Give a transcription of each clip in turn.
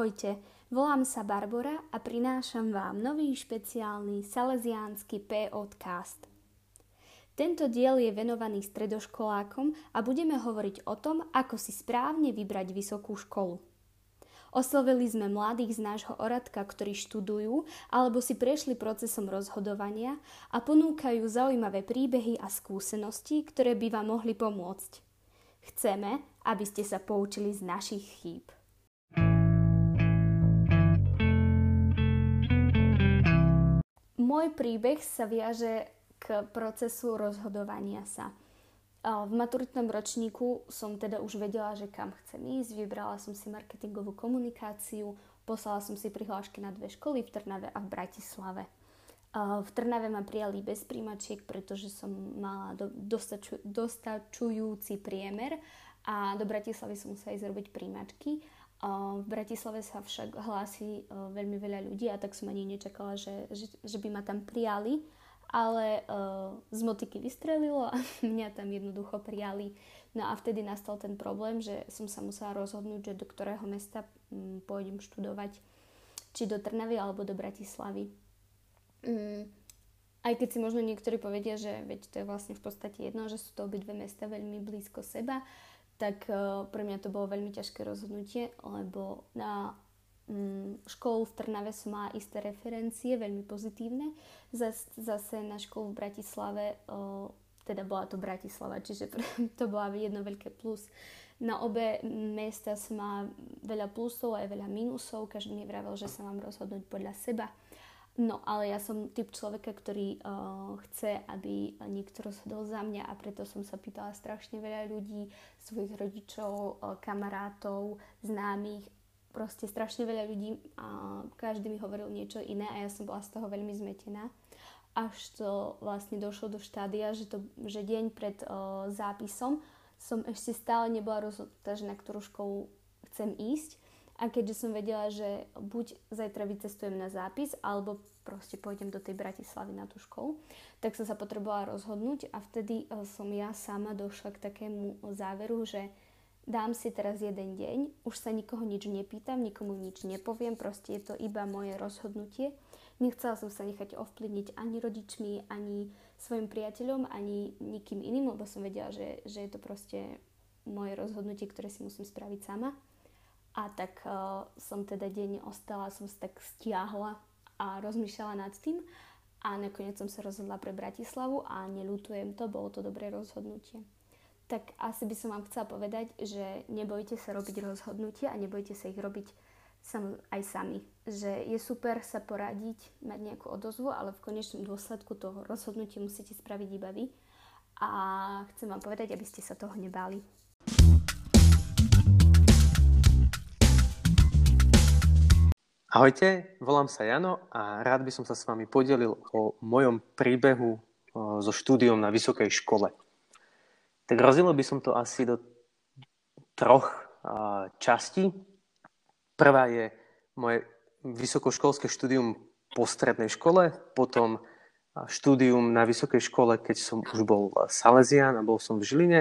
Ahojte, volám sa Barbara a prinášam vám nový špeciálny salesiánsky podcast. Tento diel je venovaný stredoškolákom a budeme hovoriť o tom, ako si správne vybrať vysokú školu. Oslovili sme mladých z nášho oradka, ktorí študujú alebo si prešli procesom rozhodovania a ponúkajú zaujímavé príbehy a skúsenosti, ktoré by vám mohli pomôcť. Chceme, aby ste sa poučili z našich chýb. Môj príbeh sa viaže k procesu rozhodovania sa. V maturitnom ročníku som teda už vedela, že kam chcem ísť, vybrala som si marketingovú komunikáciu, poslala som si prihlášky na dve školy v Trnave a v Bratislave. V Trnave ma prijali bez príjmačiek, pretože som mala do, dostaču, dostačujúci priemer a do Bratislavy som musela ísť robiť príjmačky v Bratislave sa však hlási veľmi veľa ľudí a tak som ani nečakala, že, že, že by ma tam prijali, ale uh, z motiky vystrelilo a mňa tam jednoducho prijali. No a vtedy nastal ten problém, že som sa musela rozhodnúť, že do ktorého mesta um, pôjdem študovať, či do Trnavy alebo do Bratislavy. Um, aj keď si možno niektorí povedia, že veď to je vlastne v podstate jedno, že sú to obidve mesta veľmi blízko seba, tak uh, pre mňa to bolo veľmi ťažké rozhodnutie, lebo na um, školu v Trnave som mala isté referencie, veľmi pozitívne. Zas, zase na školu v Bratislave, uh, teda bola to Bratislava, čiže to bola jedno veľké plus. Na obe miesta som mala veľa plusov aj veľa minusov, každý mi vravel, že sa mám rozhodnúť podľa seba. No, ale ja som typ človeka, ktorý uh, chce, aby niekto rozhodol za mňa a preto som sa pýtala strašne veľa ľudí, svojich rodičov, uh, kamarátov, známych, proste strašne veľa ľudí a každý mi hovoril niečo iné a ja som bola z toho veľmi zmetená. Až to vlastne došlo do štádia, že, to, že deň pred uh, zápisom som ešte stále nebola rozhodnutá, že na ktorú školu chcem ísť a keďže som vedela, že buď zajtra vycestujem na zápis, alebo proste pôjdem do tej Bratislavy na tú školu, tak som sa potrebovala rozhodnúť a vtedy e, som ja sama došla k takému záveru, že dám si teraz jeden deň, už sa nikoho nič nepýtam, nikomu nič nepoviem, proste je to iba moje rozhodnutie. Nechcela som sa nechať ovplyvniť ani rodičmi, ani svojim priateľom, ani nikým iným, lebo som vedela, že, že je to proste moje rozhodnutie, ktoré si musím spraviť sama. A tak uh, som teda deň ostala, som sa tak stiahla a rozmýšľala nad tým a nakoniec som sa rozhodla pre Bratislavu a nelutujem to, bolo to dobré rozhodnutie. Tak asi by som vám chcela povedať, že nebojte sa robiť rozhodnutia a nebojte sa ich robiť sam, aj sami. Že je super sa poradiť, mať nejakú odozvu, ale v konečnom dôsledku toho rozhodnutia musíte spraviť iba vy. A chcem vám povedať, aby ste sa toho nebáli. Ahojte, volám sa Jano a rád by som sa s vami podelil o mojom príbehu so štúdiom na vysokej škole. Tak rozdielil by som to asi do troch častí. Prvá je moje vysokoškolské štúdium po strednej škole, potom štúdium na vysokej škole, keď som už bol Salesian a bol som v Žiline.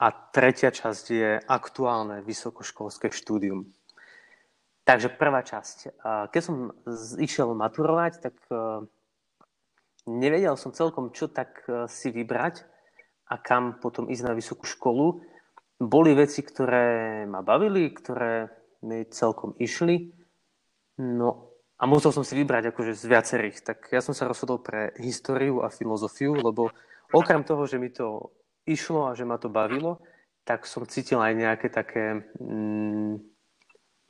A tretia časť je aktuálne vysokoškolské štúdium. Takže prvá časť. Keď som išiel maturovať, tak e, nevedel som celkom, čo tak e, si vybrať a kam potom ísť na vysokú školu. Boli veci, ktoré ma bavili, ktoré mi celkom išli. No a musel som si vybrať akože z viacerých. Tak ja som sa rozhodol pre históriu a filozofiu, lebo okrem toho, že mi to išlo a že ma to bavilo, tak som cítil aj nejaké také... Mm,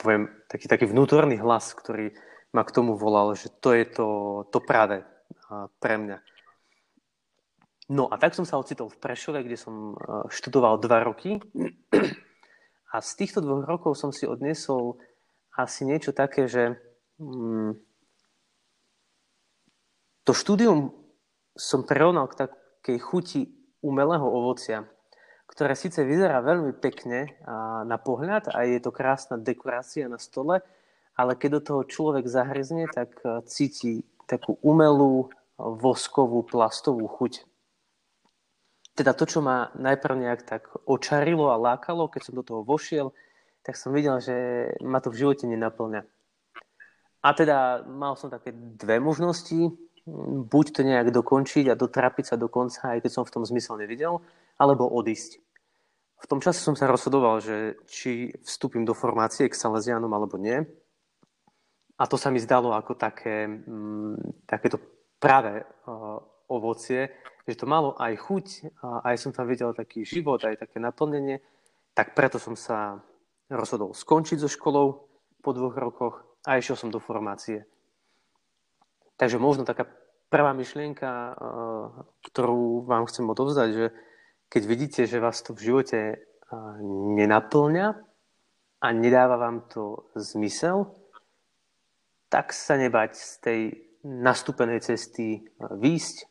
poviem, taký, taký vnútorný hlas, ktorý ma k tomu volal, že to je to, to práve pre mňa. No a tak som sa ocitol v Prešove, kde som študoval dva roky a z týchto dvoch rokov som si odnesol asi niečo také, že mm, to štúdium som prerovnal k takej chuti umelého ovocia ktoré síce vyzerá veľmi pekne na pohľad a je to krásna dekorácia na stole, ale keď do toho človek zahryzne, tak e, cíti takú umelú, voskovú, plastovú chuť. Teda to, čo ma najprv nejak tak očarilo a lákalo, keď som do toho vošiel, tak som videl, že ma to v živote nenaplňa. A teda mal som také dve možnosti. Buď to nejak dokončiť a dotrapiť sa do konca, aj keď som v tom zmysel nevidel, alebo odísť. V tom čase som sa rozhodoval, že či vstúpim do formácie k Salesianom alebo nie. A to sa mi zdalo ako také, mm, takéto práve uh, ovocie, že to malo aj chuť, a aj som tam videl taký život, aj také naplnenie, tak preto som sa rozhodol skončiť so školou po dvoch rokoch a išiel som do formácie. Takže možno taká prvá myšlienka, uh, ktorú vám chcem odovzdať, že keď vidíte, že vás to v živote nenaplňa a nedáva vám to zmysel, tak sa nebať z tej nastúpenej cesty výjsť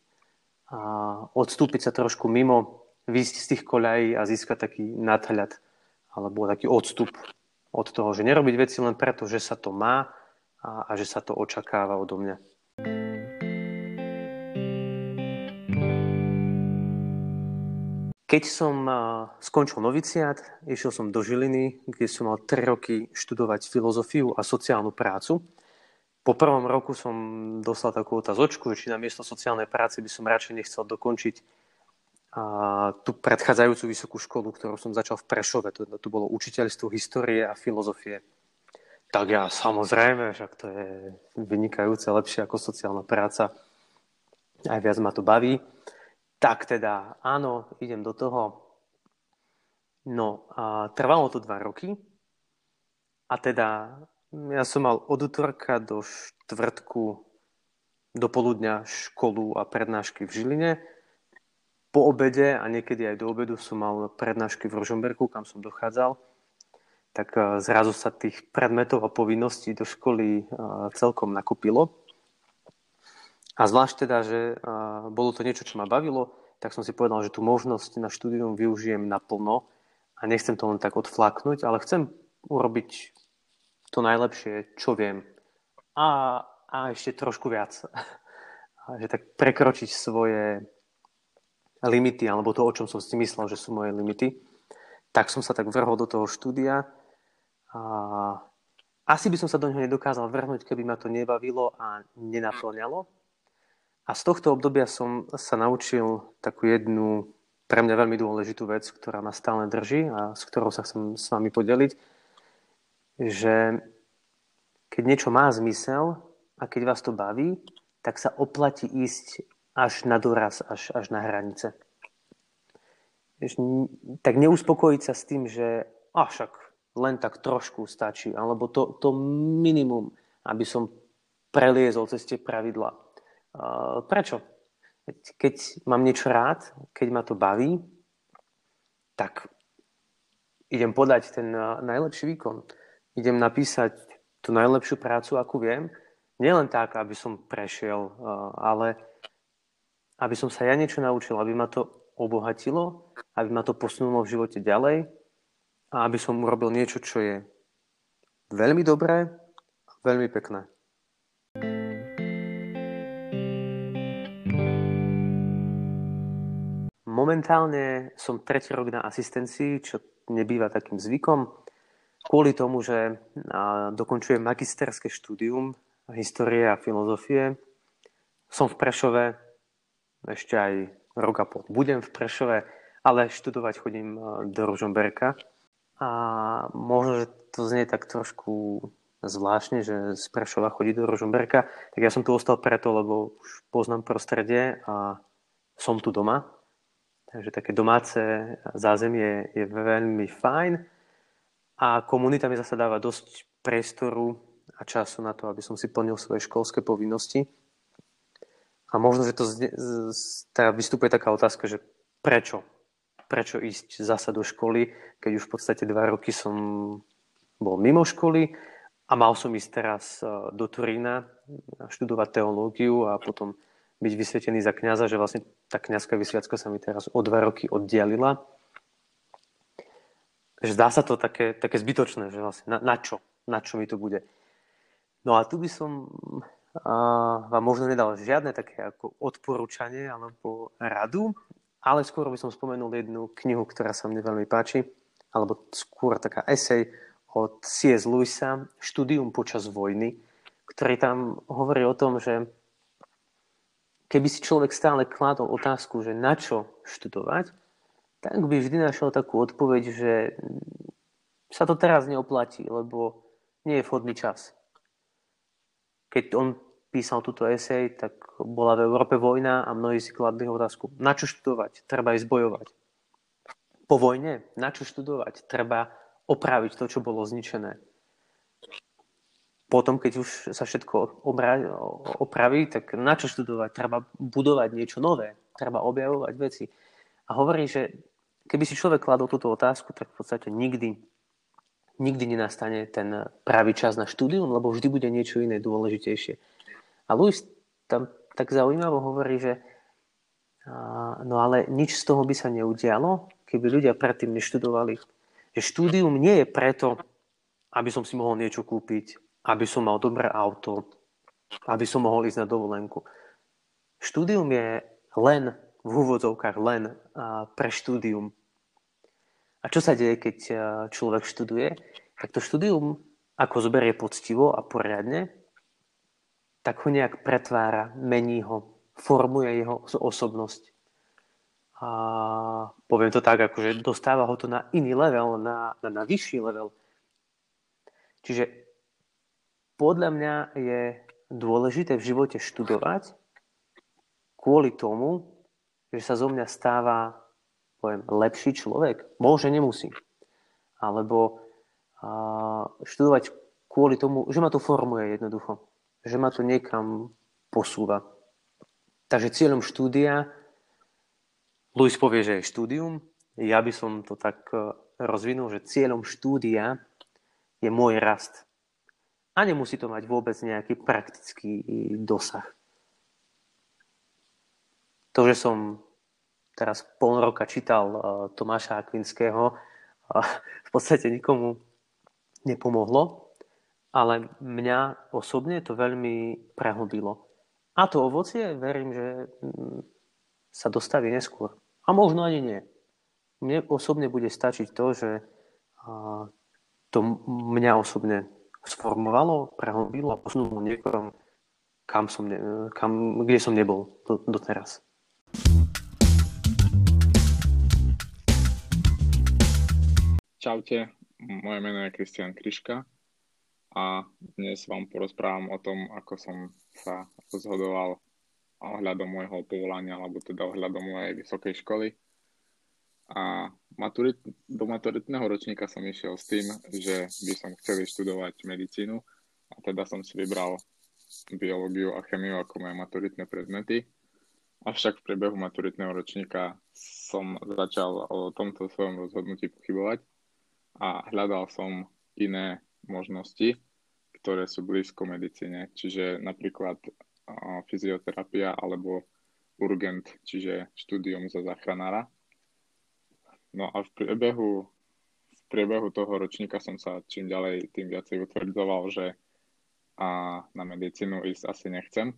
a odstúpiť sa trošku mimo, výjsť z tých koľají a získať taký nadhľad alebo taký odstup od toho, že nerobiť veci len preto, že sa to má a, a že sa to očakáva odo mňa. Keď som skončil noviciát, išiel som do Žiliny, kde som mal 3 roky študovať filozofiu a sociálnu prácu po prvom roku som dostal takú otázočku, či na miesto sociálnej práce by som radšej nechcel dokončiť tú predchádzajúcu vysokú školu, ktorú som začal v Prešove. To, to bolo učiteľstvo histórie a filozofie. Tak ja samozrejme, však to je vynikajúce, lepšie ako sociálna práca. Aj viac ma to baví. Tak teda, áno, idem do toho. No a trvalo to dva roky. A teda ja som mal od útorka do štvrtku do poludňa školu a prednášky v Žiline. Po obede a niekedy aj do obedu som mal prednášky v Rožomberku, kam som dochádzal. Tak eh, zrazu sa tých predmetov a povinností do školy eh, celkom nakúpilo. A zvlášť teda, že bolo to niečo, čo ma bavilo, tak som si povedal, že tú možnosť na štúdium využijem naplno a nechcem to len tak odflaknúť, ale chcem urobiť to najlepšie, čo viem. A, a ešte trošku viac. A že tak prekročiť svoje limity, alebo to, o čom som si myslel, že sú moje limity. Tak som sa tak vrhol do toho štúdia. A asi by som sa do neho nedokázal vrhnúť, keby ma to nebavilo a nenaplňalo. A z tohto obdobia som sa naučil takú jednu pre mňa veľmi dôležitú vec, ktorá ma stále drží a s ktorou sa chcem s vami podeliť že keď niečo má zmysel a keď vás to baví, tak sa oplatí ísť až na doraz, až, až na hranice. Tak neuspokojiť sa s tým, že a však len tak trošku stačí, alebo to, to minimum, aby som preliezol cez tie pravidla. Prečo? Keď mám niečo rád, keď ma to baví, tak idem podať ten najlepší výkon idem napísať tú najlepšiu prácu, akú viem. Nielen tak, aby som prešiel, ale aby som sa ja niečo naučil, aby ma to obohatilo, aby ma to posunulo v živote ďalej a aby som urobil niečo, čo je veľmi dobré a veľmi pekné. Momentálne som tretí rok na asistencii, čo nebýva takým zvykom kvôli tomu, že dokončujem magisterské štúdium histórie a filozofie. Som v Prešove, ešte aj rok a pol budem v Prešove, ale študovať chodím do Ružomberka. A možno, že to znie tak trošku zvláštne, že z Prešova chodí do Ružomberka, tak ja som tu ostal preto, lebo už poznám prostredie a som tu doma. Takže také domáce zázemie je veľmi fajn a komunita mi zase dáva dosť priestoru a času na to, aby som si plnil svoje školské povinnosti. A možno, že to zne, teda vystupuje taká otázka, že prečo? Prečo ísť zasa do školy, keď už v podstate dva roky som bol mimo školy a mal som ísť teraz e, do Turína študovať teológiu a potom byť vysvetený za kňaza, že vlastne tá kňazská vysviacka sa mi teraz o dva roky oddialila že zdá sa to také, také zbytočné, že vlastne na, na čo? Na čo mi to bude? No a tu by som a, vám možno nedal žiadne také ako odporúčanie alebo radu, ale skôr by som spomenul jednu knihu, ktorá sa mne veľmi páči, alebo skôr taká esej od C.S. Lewisa Štúdium počas vojny, ktorý tam hovorí o tom, že keby si človek stále kládol otázku, že na čo študovať, tak by vždy našiel takú odpoveď, že sa to teraz neoplatí, lebo nie je vhodný čas. Keď on písal túto esej, tak bola v Európe vojna a mnohí si kladli otázku, na čo študovať? Treba ísť bojovať. Po vojne, na čo študovať? Treba opraviť to, čo bolo zničené potom, keď už sa všetko opraví, tak na čo študovať? Treba budovať niečo nové, treba objavovať veci. A hovorí, že keby si človek kladol túto otázku, tak v podstate nikdy, nikdy nenastane ten pravý čas na štúdium, lebo vždy bude niečo iné dôležitejšie. A Louis tam tak zaujímavo hovorí, že no ale nič z toho by sa neudialo, keby ľudia predtým neštudovali. Že štúdium nie je preto, aby som si mohol niečo kúpiť, aby som mal dobré auto, aby som mohol ísť na dovolenku. Štúdium je len, v úvodzovkách len pre štúdium. A čo sa deje, keď človek študuje? Tak to štúdium, ako zoberie poctivo a poriadne, tak ho nejak pretvára, mení ho, formuje jeho osobnosť. A poviem to tak, akože dostáva ho to na iný level, na, na, na vyšší level. Čiže podľa mňa je dôležité v živote študovať kvôli tomu, že sa zo mňa stáva poviem, lepší človek. Môže, nemusí. Alebo a, študovať kvôli tomu, že ma to formuje jednoducho. Že ma to niekam posúva. Takže cieľom štúdia, Luis povie, že je štúdium, ja by som to tak e, rozvinul, že cieľom štúdia je môj rast. A nemusí to mať vôbec nejaký praktický dosah. To, že som teraz pol roka čítal uh, Tomáša Akvinského, uh, v podstate nikomu nepomohlo, ale mňa osobne to veľmi prehlbilo. A to ovocie, verím, že mm, sa dostaví neskôr. A možno ani nie. Mne osobne bude stačiť to, že uh, to mňa osobne sformovalo, prehlbilo a posunulo niekam, kam som ne, kam, kde som nebol do, doteraz. Čaute, moje meno je Kristian Kriška a dnes vám porozprávam o tom, ako som sa rozhodoval ohľadom môjho povolania, alebo teda ohľadom mojej vysokej školy. A maturit, do maturitného ročníka som išiel s tým, že by som chcel študovať medicínu a teda som si vybral biológiu a chemiu ako moje maturitné predmety. Avšak v priebehu maturitného ročníka som začal o tomto svojom rozhodnutí pochybovať a hľadal som iné možnosti, ktoré sú blízko medicíne, čiže napríklad fyzioterapia alebo urgent, čiže štúdium za záchranára. No a v priebehu, v priebehu toho ročníka som sa čím ďalej, tým viacej utvrdzoval, že a na medicínu ísť asi nechcem.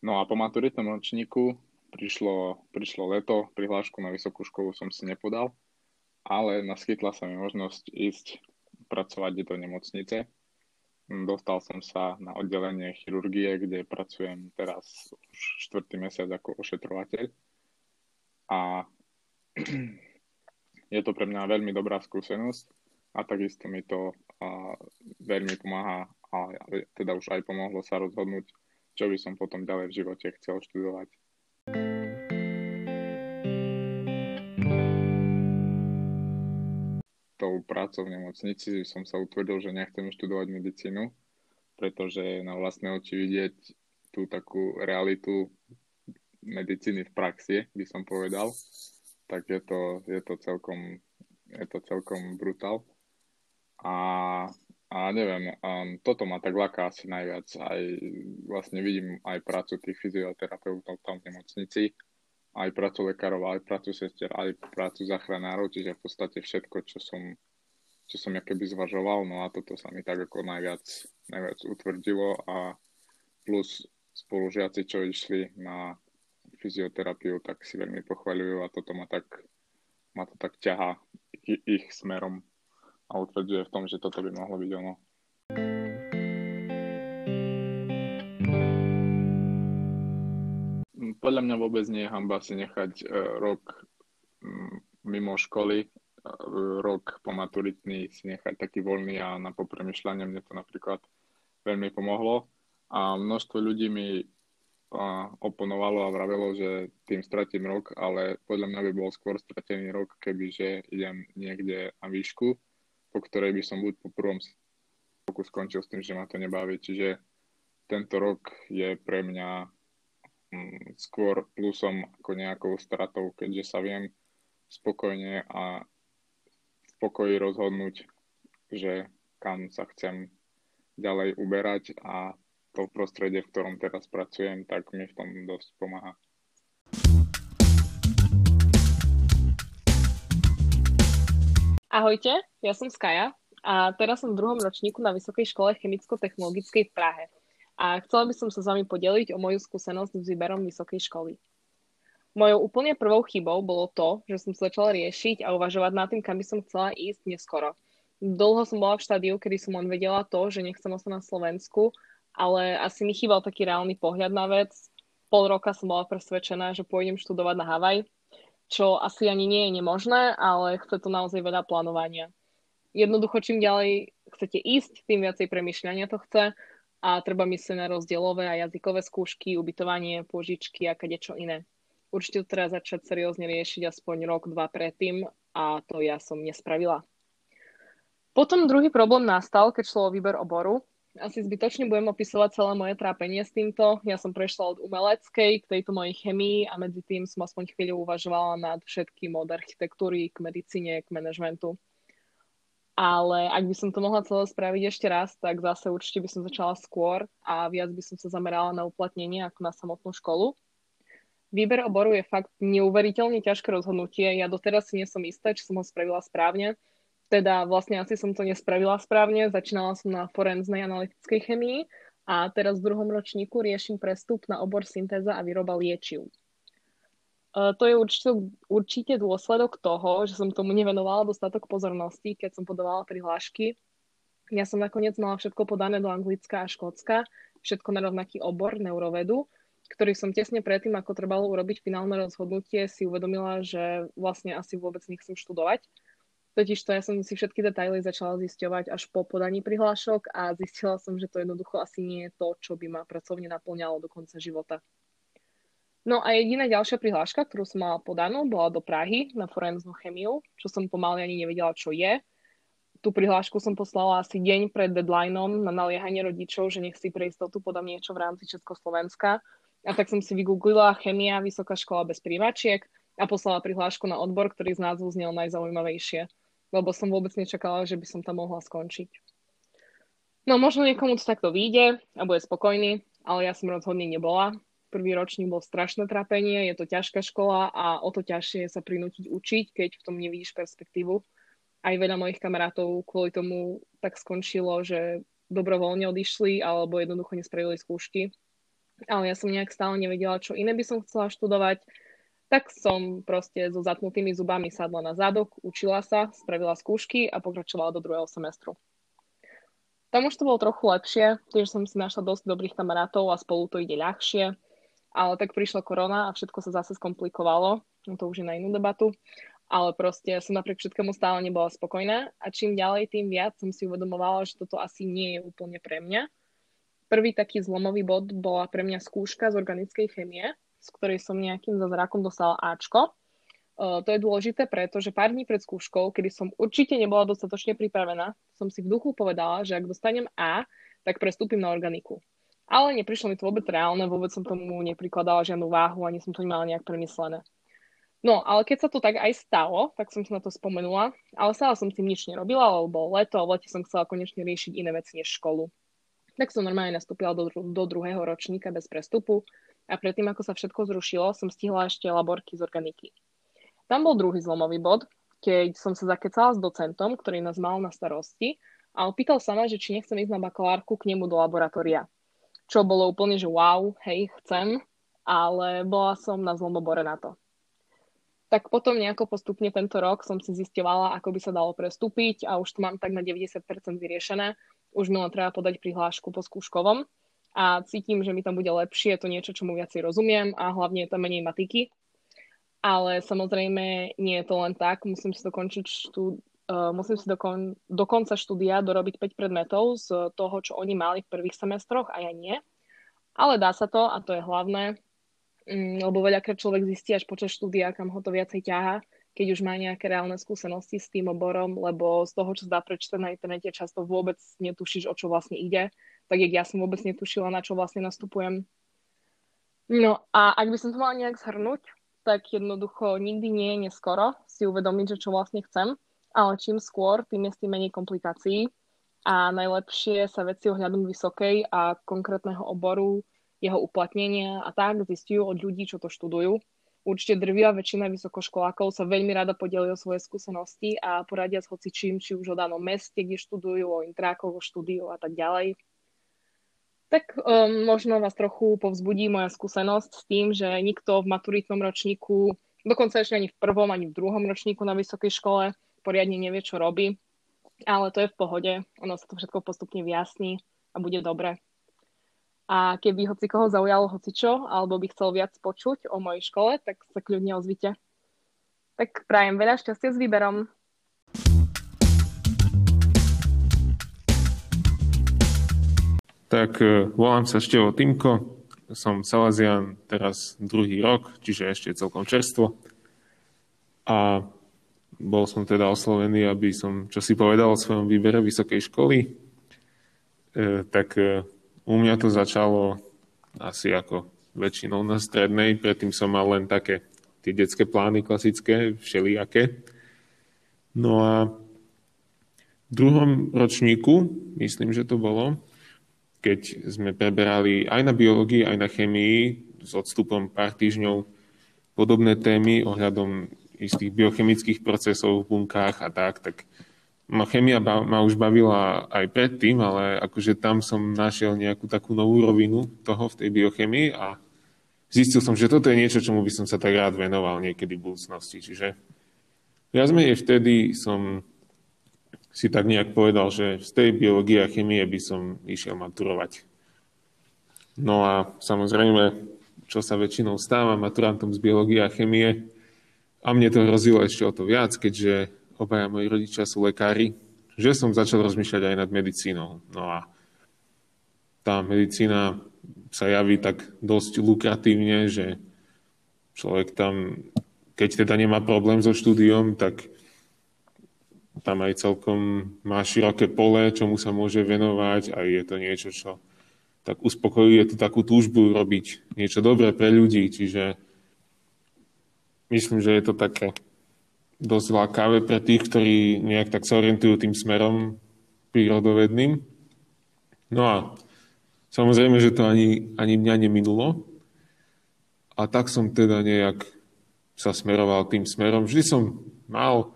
No a po maturitnom ročníku prišlo, prišlo leto, prihlášku na vysokú školu som si nepodal, ale naskytla sa mi možnosť ísť pracovať do nemocnice. Dostal som sa na oddelenie chirurgie, kde pracujem teraz už štvrtý mesiac ako ošetrovateľ. A je to pre mňa veľmi dobrá skúsenosť a takisto mi to a, veľmi pomáha a teda už aj pomohlo sa rozhodnúť, čo by som potom ďalej v živote chcel študovať. Tou prácou v nemocnici som sa utvrdil, že nechcem študovať medicínu, pretože na vlastné oči vidieť tú takú realitu medicíny v praxi, by som povedal, tak je to, je to celkom, je to celkom brutál. A, a neviem, um, toto ma tak laká asi najviac. Aj vlastne vidím aj prácu tých fyzioterapeutov tam v nemocnici, aj prácu lekárov, aj prácu sestier, aj prácu zachránárov, čiže v podstate všetko, čo som, čo som keby zvažoval, no a toto sa mi tak ako najviac, najviac utvrdilo a plus spolužiaci, čo išli na fyzioterapiu, tak si veľmi pochvaľujú a toto ma tak, ma to tak ťahá ich smerom. a utvrdzuje v tom, že toto by mohlo byť ono. Podľa mňa vôbec nie je hamba si nechať uh, rok um, mimo školy, uh, rok po maturitný si nechať taký voľný a na popremýšľanie mne to napríklad veľmi pomohlo a množstvo ľudí mi oponovalo a vravelo, že tým stratím rok, ale podľa mňa by bol skôr stratený rok, kebyže idem niekde na výšku, po ktorej by som buď po prvom roku skončil s tým, že ma to nebaví. Čiže tento rok je pre mňa mm, skôr plusom ako nejakou stratou, keďže sa viem spokojne a v pokoji rozhodnúť, že kam sa chcem ďalej uberať a to prostredie, v ktorom teraz pracujem, tak mi v tom dosť pomáha. Ahojte, ja som Skaja a teraz som v druhom ročníku na Vysokej škole chemicko-technologickej v Prahe. A chcela by som sa s vami podeliť o moju skúsenosť s výberom vysokej školy. Mojou úplne prvou chybou bolo to, že som sa začala riešiť a uvažovať nad tým, kam by som chcela ísť neskoro. Dlho som bola v štádiu, kedy som len vedela to, že nechcem ostať na Slovensku ale asi mi chýbal taký reálny pohľad na vec. Pol roka som bola presvedčená, že pôjdem študovať na Havaj, čo asi ani nie je nemožné, ale chce to naozaj veľa plánovania. Jednoducho, čím ďalej chcete ísť, tým viacej premyšľania to chce a treba myslieť na rozdielové a jazykové skúšky, ubytovanie, pôžičky a kadečo iné. Určite to treba začať seriózne riešiť aspoň rok, dva predtým a to ja som nespravila. Potom druhý problém nastal, keď šlo o výber oboru asi zbytočne budem opisovať celé moje trápenie s týmto. Ja som prešla od umeleckej k tejto mojej chemii a medzi tým som aspoň chvíľu uvažovala nad všetkým od architektúry k medicíne, k manažmentu. Ale ak by som to mohla celé spraviť ešte raz, tak zase určite by som začala skôr a viac by som sa zamerala na uplatnenie ako na samotnú školu. Výber oboru je fakt neuveriteľne ťažké rozhodnutie. Ja doteraz si nie som istá, či som ho spravila správne, teda vlastne asi som to nespravila správne. Začínala som na forenznej analytickej chemii a teraz v druhom ročníku riešim prestup na obor syntéza a výroba liečiv. Uh, to je určite, určite dôsledok toho, že som tomu nevenovala dostatok pozornosti, keď som podávala prihlášky. Ja som nakoniec mala všetko podané do Anglicka a Škótska, všetko na rovnaký obor neurovedu, ktorý som tesne predtým, ako trebalo urobiť finálne rozhodnutie, si uvedomila, že vlastne asi vôbec nechcem študovať Totiž to ja som si všetky detaily začala zisťovať až po podaní prihlášok a zistila som, že to jednoducho asi nie je to, čo by ma pracovne naplňalo do konca života. No a jediná ďalšia prihláška, ktorú som mala podanú, bola do Prahy na forenznú chemiu, čo som pomaly ani nevedela, čo je. Tú prihlášku som poslala asi deň pred deadlineom na naliehanie rodičov, že nech si pre istotu podám niečo v rámci Československa. A tak som si vygooglila chemia, vysoká škola bez prívačiek a poslala prihlášku na odbor, ktorý z názvu znel najzaujímavejšie lebo som vôbec nečakala, že by som tam mohla skončiť. No možno niekomu to takto vyjde a bude spokojný, ale ja som rozhodne nebola. Prvý ročník bol strašné trápenie, je to ťažká škola a o to ťažšie je sa prinútiť učiť, keď v tom nevidíš perspektívu. Aj veľa mojich kamarátov kvôli tomu tak skončilo, že dobrovoľne odišli alebo jednoducho nespravili skúšky. Ale ja som nejak stále nevedela, čo iné by som chcela študovať tak som proste so zatnutými zubami sadla na zadok, učila sa, spravila skúšky a pokračovala do druhého semestru. Tam už to bolo trochu lepšie, tiež som si našla dosť dobrých kamarátov a spolu to ide ľahšie, ale tak prišla korona a všetko sa zase skomplikovalo, no to už je na inú debatu, ale proste som napriek všetkému stále nebola spokojná a čím ďalej, tým viac som si uvedomovala, že toto asi nie je úplne pre mňa. Prvý taký zlomový bod bola pre mňa skúška z organickej chemie, z ktorej som nejakým zázrakom dostala Ačko. Uh, to je dôležité, pretože pár dní pred skúškou, kedy som určite nebola dostatočne pripravená, som si v duchu povedala, že ak dostanem A, tak prestúpim na organiku. Ale neprišlo mi to vôbec reálne, vôbec som tomu neprikladala žiadnu váhu, ani som to nemala nejak premyslené. No, ale keď sa to tak aj stalo, tak som sa na to spomenula, ale stále som tým nič nerobila, lebo leto v lete som chcela konečne riešiť iné veci než školu. Tak som normálne nastúpila do, do druhého ročníka bez prestupu a predtým, ako sa všetko zrušilo, som stihla ešte laborky z organiky. Tam bol druhý zlomový bod, keď som sa zakecala s docentom, ktorý nás mal na starosti a opýtal sa ma, že či nechcem ísť na bakalárku k nemu do laboratória. Čo bolo úplne, že wow, hej, chcem, ale bola som na zlomobore na to. tak potom nejako postupne tento rok som si zistila, ako by sa dalo prestúpiť a už to mám tak na 90% vyriešené. Už mi len treba podať prihlášku po skúškovom a cítim, že mi tam bude lepšie, je to niečo, čomu viacej rozumiem a hlavne je tam menej matiky. Ale samozrejme nie je to len tak, musím si dokončiť štú, uh, musím si dokon, do konca štúdia dorobiť 5 predmetov z toho, čo oni mali v prvých semestroch a ja nie. Ale dá sa to a to je hlavné. Mm, lebo veľakrát človek zistí až počas štúdia, kam ho to viacej ťaha, keď už má nejaké reálne skúsenosti s tým oborom, lebo z toho, čo dá prečítať na internete, často vôbec netušíš, o čo vlastne ide. Tak jak ja som vôbec netušila, na čo vlastne nastupujem. No a ak by som to mala nejak zhrnúť, tak jednoducho nikdy nie je neskoro si uvedomiť, že čo vlastne chcem, ale čím skôr, tým je s tým menej komplikácií a najlepšie sa veci ohľadom vysokej a konkrétneho oboru jeho uplatnenia a tak zistujú od ľudí, čo to študujú. Určite drvia väčšina vysokoškolákov sa veľmi rada podelí o svoje skúsenosti a poradia s hocičím, či už o danom meste, kde študujú, o intrákoch, o štúdiu a tak ďalej. Tak um, možno vás trochu povzbudí moja skúsenosť s tým, že nikto v maturitnom ročníku, dokonca ešte ani v prvom, ani v druhom ročníku na vysokej škole poriadne nevie, čo robí. Ale to je v pohode, ono sa to všetko postupne vyjasní a bude dobre. A keby hoci koho zaujalo hocičo, alebo by chcel viac počuť o mojej škole, tak sa kľudne ozvite. Tak prajem veľa šťastia s výberom. Tak e, volám sa Števo Timko, som Salazian teraz druhý rok, čiže ešte celkom čerstvo. A bol som teda oslovený, aby som čo si povedal o svojom výbere vysokej školy. E, tak e, u mňa to začalo asi ako väčšinou na strednej, predtým som mal len také tie detské plány klasické, všelijaké. No a v druhom ročníku, myslím, že to bolo, keď sme preberali aj na biológii, aj na chemii s odstupom pár týždňov podobné témy ohľadom istých biochemických procesov v bunkách a tak, tak ma chemia ma už bavila aj predtým, ale akože tam som našiel nejakú takú novú rovinu toho v tej biochemii a zistil som, že toto je niečo, čomu by som sa tak rád venoval niekedy v budúcnosti. Čiže viac menej vtedy som si tak nejak povedal, že z tej biológie a chemie by som išiel maturovať. No a samozrejme, čo sa väčšinou stáva maturantom z biológie a chemie, a mne to hrozilo ešte o to viac, keďže obaja moji rodičia sú lekári, že som začal rozmýšľať aj nad medicínou. No a tá medicína sa javí tak dosť lukratívne, že človek tam, keď teda nemá problém so štúdiom, tak tam aj celkom má široké pole, čomu sa môže venovať a je to niečo, čo tak uspokojuje tú takú túžbu robiť niečo dobré pre ľudí, čiže myslím, že je to také dosť lákavé pre tých, ktorí nejak tak sa orientujú tým smerom prírodovedným. No a samozrejme, že to ani, ani mňa neminulo. A tak som teda nejak sa smeroval tým smerom. Vždy som mal,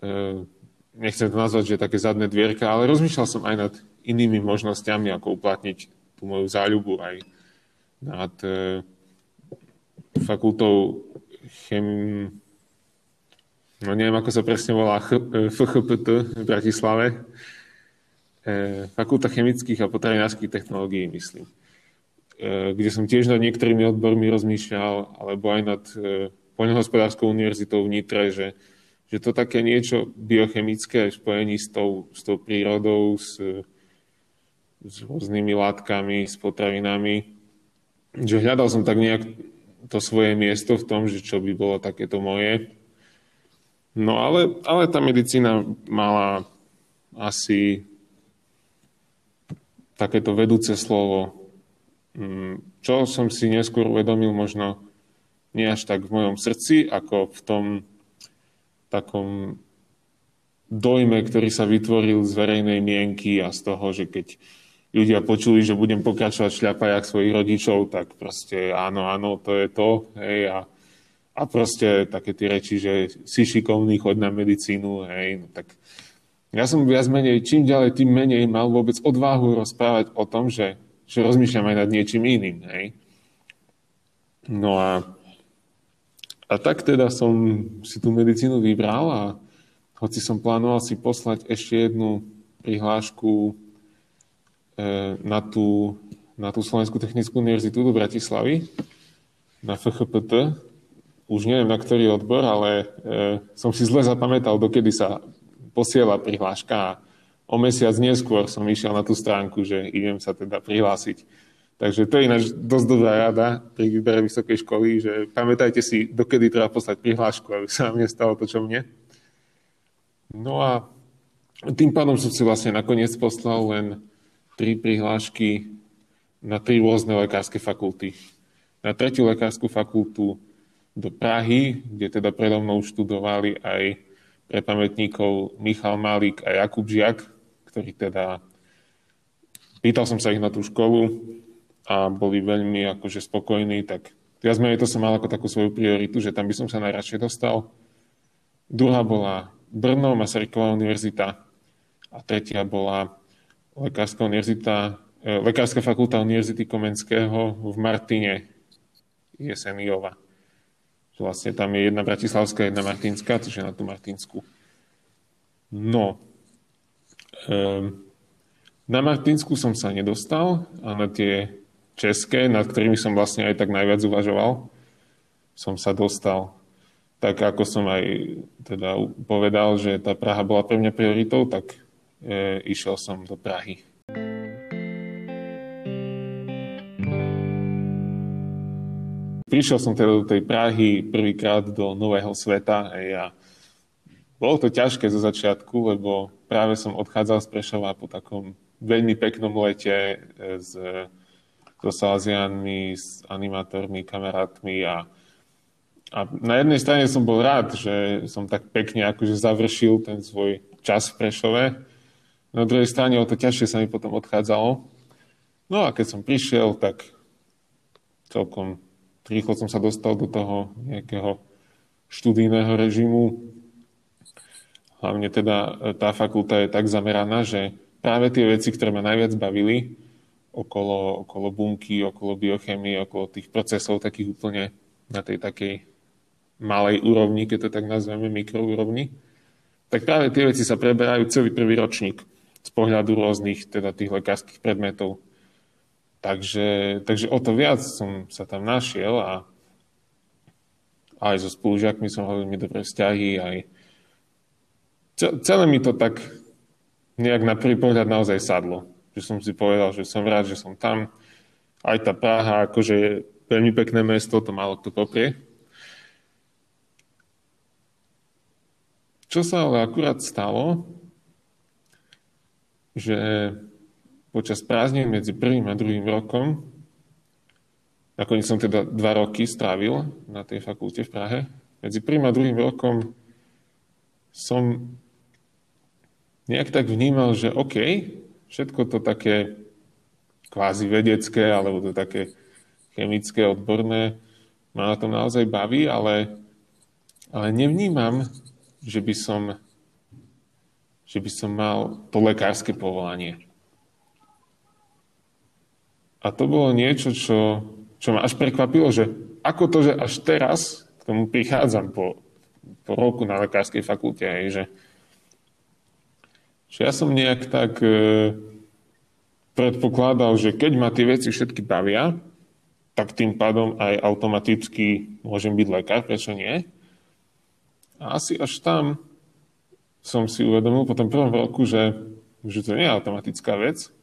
e, nechcem to nazvať, že také zadné dvierka, ale rozmýšľal som aj nad inými možnosťami, ako uplatniť tú moju záľubu aj nad e, fakultou chem, no neviem, ako sa presne volá, FHPT v Bratislave, e, Fakulta chemických a potravinárskych technológií, myslím, e, kde som tiež nad niektorými odbormi rozmýšľal, alebo aj nad e, Poľnohospodárskou univerzitou v Nitre, že, že to také niečo biochemické v spojení s tou, s tou prírodou, s, s rôznymi látkami, s potravinami, že hľadal som tak nejak to svoje miesto v tom, že čo by bolo takéto moje. No ale, ale tá medicína mala asi takéto vedúce slovo, mm, čo som si neskôr uvedomil možno nie až tak v mojom srdci, ako v tom takom dojme, ktorý sa vytvoril z verejnej mienky a z toho, že keď ľudia počuli, že budem pokračovať v svojich rodičov, tak proste áno, áno, to je to. Hej, a a proste také tie reči, že si šikovný, choď na medicínu, hej, no tak ja som viac menej, čím ďalej, tým menej mal vôbec odvahu rozprávať o tom, že, že rozmýšľam aj nad niečím iným, hej. No a a tak teda som si tú medicínu vybral a hoci som plánoval si poslať ešte jednu prihlášku e, na tú, na tú Slovenskú technickú univerzitu do Bratislavy, na FHPT, už neviem na ktorý odbor, ale e, som si zle zapamätal, dokedy sa posiela prihláška a o mesiac neskôr som išiel na tú stránku, že idem sa teda prihlásiť. Takže to je ináč dosť dobrá rada pri výbere vysokej školy, že pamätajte si, dokedy treba poslať prihlášku, aby sa vám nestalo to, čo mne. No a tým pádom som si vlastne nakoniec poslal len tri prihlášky na tri rôzne lekárske fakulty. Na tretiu lekárskú fakultu do Prahy, kde teda predo mnou študovali aj pre pamätníkov Michal Malík a Jakub Žiak, ktorí teda... Pýtal som sa ich na tú školu, a boli veľmi akože spokojní, tak viac menej to som mal ako takú svoju prioritu, že tam by som sa najradšej dostal. Druhá bola Brno, Masaryková univerzita a tretia bola Lekárska univerzita, e, Lekárska fakulta Univerzity Komenského v Martine, Jeseniova. Vlastne tam je jedna bratislavská, jedna martinská, je na tú martinsku. No, um, na Martinsku som sa nedostal a na tie české, nad ktorými som vlastne aj tak najviac uvažoval, som sa dostal. Tak ako som aj teda povedal, že tá Praha bola pre mňa prioritou, tak e, išiel som do Prahy. Prišiel som teda do tej Prahy prvýkrát do nového sveta a bolo to ťažké zo začiatku, lebo práve som odchádzal z Prešova po takom veľmi peknom lete e, z so Salesianmi, s animátormi, kamarátmi a, a na jednej strane som bol rád, že som tak pekne akože završil ten svoj čas v Prešove. Na druhej strane o to ťažšie sa mi potom odchádzalo. No a keď som prišiel, tak celkom rýchlo som sa dostal do toho nejakého študijného režimu. Hlavne teda tá fakulta je tak zameraná, že práve tie veci, ktoré ma najviac bavili, okolo, okolo bunky, okolo biochemie, okolo tých procesov takých úplne na tej takej malej úrovni, keď to tak nazveme, mikroúrovni, tak práve tie veci sa preberajú celý prvý ročník z pohľadu rôznych teda tých lekárskych predmetov. Takže, takže o to viac som sa tam našiel a aj so spolužiakmi som mal veľmi dobré vzťahy, aj celé mi to tak nejak na prvý pohľad naozaj sadlo že som si povedal, že som rád, že som tam. Aj tá Praha, akože je veľmi pekné mesto, to malo kto poprie. Čo sa ale akurát stalo, že počas prázdnin medzi prvým a druhým rokom, nakoniec som teda dva roky strávil na tej fakulte v Prahe, medzi prvým a druhým rokom som nejak tak vnímal, že OK, Všetko to také kvázi vedecké, alebo to také chemické, odborné, ma na tom naozaj baví, ale, ale nevnímam, že by som že by som mal to lekárske povolanie. A to bolo niečo, čo, čo ma až prekvapilo, že ako to, že až teraz k tomu prichádzam po, po roku na lekárskej fakulte, hej, že, že ja som nejak tak e, predpokladal, že keď ma tie veci všetky bavia, tak tým pádom aj automaticky môžem byť lekár, prečo nie? A asi až tam som si uvedomil po tom prvom roku, že, že to nie je automatická vec,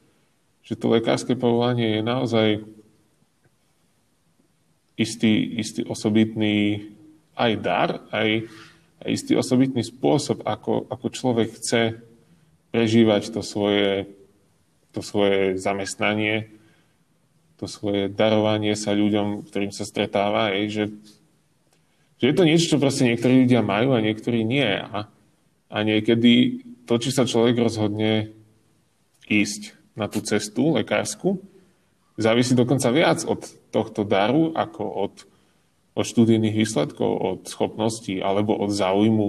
že to lekárske povolanie je naozaj istý, istý osobitný aj dar, aj, aj istý osobitný spôsob, ako, ako človek chce prežívať to svoje, to svoje zamestnanie, to svoje darovanie sa ľuďom, ktorým sa stretáva, je, že, že je to niečo, čo proste niektorí ľudia majú a niektorí nie. A, a niekedy to, či sa človek rozhodne ísť na tú cestu lekársku, závisí dokonca viac od tohto daru, ako od, od študijných výsledkov, od schopností alebo od záujmu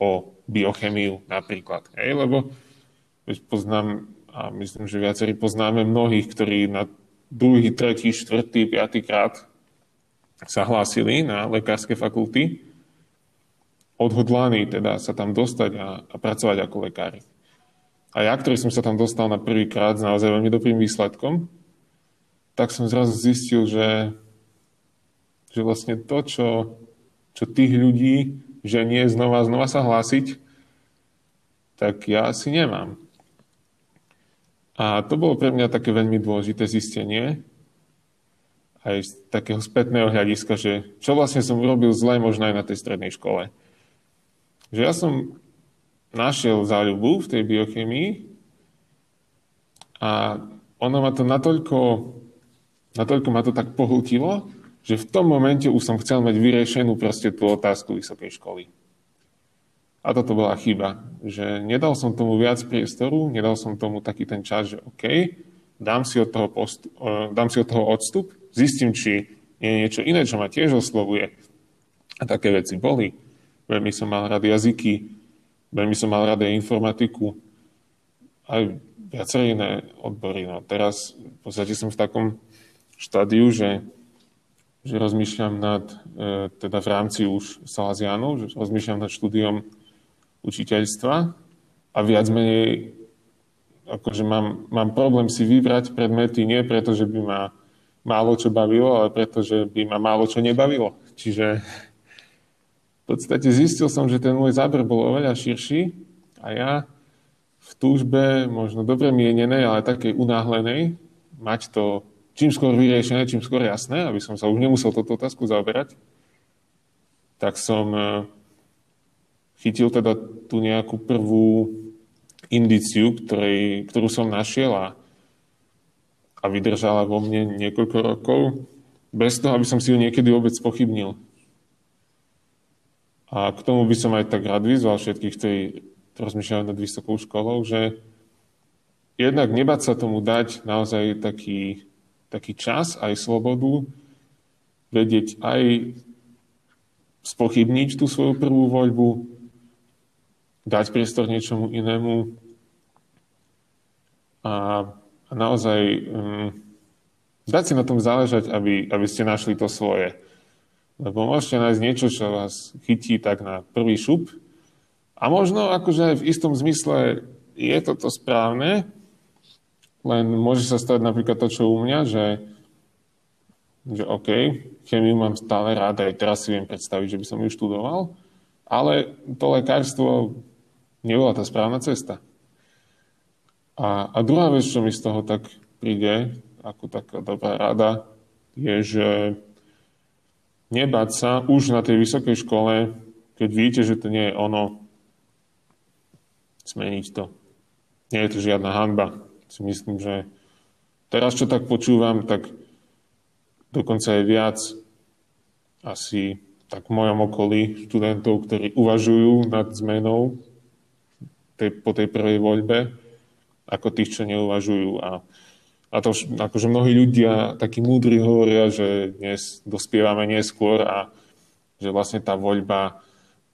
o biochemiu napríklad. Hej? Lebo poznám, a myslím, že viacerí poznáme mnohých, ktorí na druhý, tretí, štvrtý, piatý krát sa hlásili na lekárske fakulty, odhodlaní teda sa tam dostať a, a pracovať ako lekári. A ja, ktorý som sa tam dostal na prvýkrát s naozaj veľmi dobrým výsledkom, tak som zrazu zistil, že, že vlastne to, čo, čo tých ľudí že nie znova znova sa hlásiť, tak ja asi nemám. A to bolo pre mňa také veľmi dôležité zistenie, aj z takého spätného hľadiska, že čo vlastne som urobil zle možno aj na tej strednej škole. Že ja som našiel záľubu v tej biochemii a ono ma to natoľko, natoľko ma to tak pohltilo, že v tom momente už som chcel mať vyriešenú proste tú otázku vysokej školy. A toto bola chyba, že nedal som tomu viac priestoru, nedal som tomu taký ten čas, že OK, dám si od toho, post, dám si od toho odstup, zistím, či je niečo iné, čo ma tiež oslovuje. A také veci boli. Veľmi som mal rád jazyky, veľmi som mal rád aj informatiku, aj viaceré iné odbory. No teraz v podstate som v takom štádiu, že že rozmýšľam nad, e, teda v rámci už Salazianov, že rozmýšľam nad štúdiom učiteľstva a viac menej akože mám, mám problém si vybrať predmety nie preto, že by ma málo čo bavilo, ale preto, že by ma málo čo nebavilo. Čiže v podstate zistil som, že ten môj záber bol oveľa širší a ja v túžbe, možno dobre mienenej, ale takej unáhlenej, mať to čím skôr vyriešené, čím skôr jasné, aby som sa už nemusel toto otázku zaoberať, tak som e, chytil teda tú nejakú prvú indiciu, ktorej, ktorú som našiel a, a vydržala vo mne niekoľko rokov, bez toho, aby som si ju niekedy vôbec pochybnil. A k tomu by som aj tak rád vyzval všetkých, ktorí rozmýšľajú nad vysokou školou, že jednak nebať sa tomu dať naozaj taký taký čas, aj slobodu, vedieť aj spochybniť tú svoju prvú voľbu, dať priestor niečomu inému a, a naozaj um, dať si na tom záležať, aby, aby ste našli to svoje. Lebo môžete nájsť niečo, čo vás chytí tak na prvý šup a možno akože v istom zmysle je toto správne, len môže sa stať napríklad to, čo u mňa, že, že OK, chemiu mám stále rád, aj teraz si viem predstaviť, že by som ju študoval, ale to lekárstvo nebola tá správna cesta. A, a druhá vec, čo mi z toho tak príde, ako taká dobrá rada, je, že nebať sa už na tej vysokej škole, keď vidíte, že to nie je ono, zmeniť to. Nie je to žiadna hanba si myslím, že teraz, čo tak počúvam, tak dokonca je viac asi tak v mojom okolí študentov, ktorí uvažujú nad zmenou tej, po tej prvej voľbe, ako tých, čo neuvažujú. A, a to akože mnohí ľudia, takí múdri, hovoria, že dnes dospievame neskôr a že vlastne tá voľba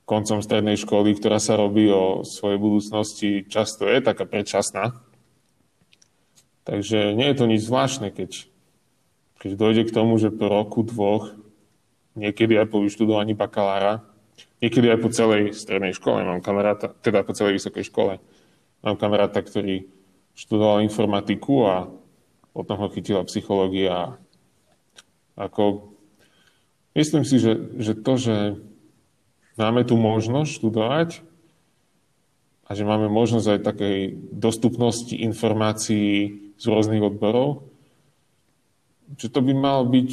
koncom strednej školy, ktorá sa robí o svojej budúcnosti, často je taká predčasná. Takže nie je to nič zvláštne, keď, keď dojde k tomu, že po roku, dvoch, niekedy aj po vyštudovaní bakalára, niekedy aj po celej strednej škole, mám kamaráta, teda po celej vysokej škole, mám kamaráta, ktorý študoval informatiku a potom ho chytila psychológia. Ako, myslím si, že, že to, že máme tu možnosť študovať a že máme možnosť aj takej dostupnosti informácií z rôznych odborov, že to by mal byť,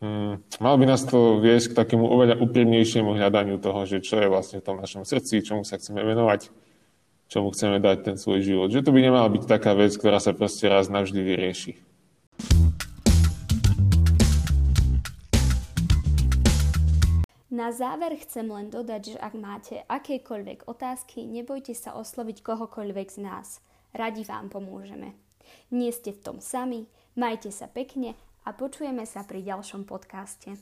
hm, mal by nás to viesť k takému oveľa úprimnejšiemu hľadaniu toho, že čo je vlastne v tom našom srdci, čomu sa chceme venovať, čomu chceme dať ten svoj život. Že to by nemala byť taká vec, ktorá sa proste raz navždy vyrieši. Na záver chcem len dodať, že ak máte akékoľvek otázky, nebojte sa osloviť kohokoľvek z nás – Radi vám pomôžeme. Nie ste v tom sami, majte sa pekne a počujeme sa pri ďalšom podcaste.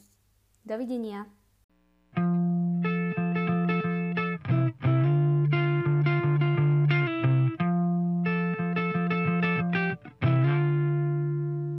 Dovidenia.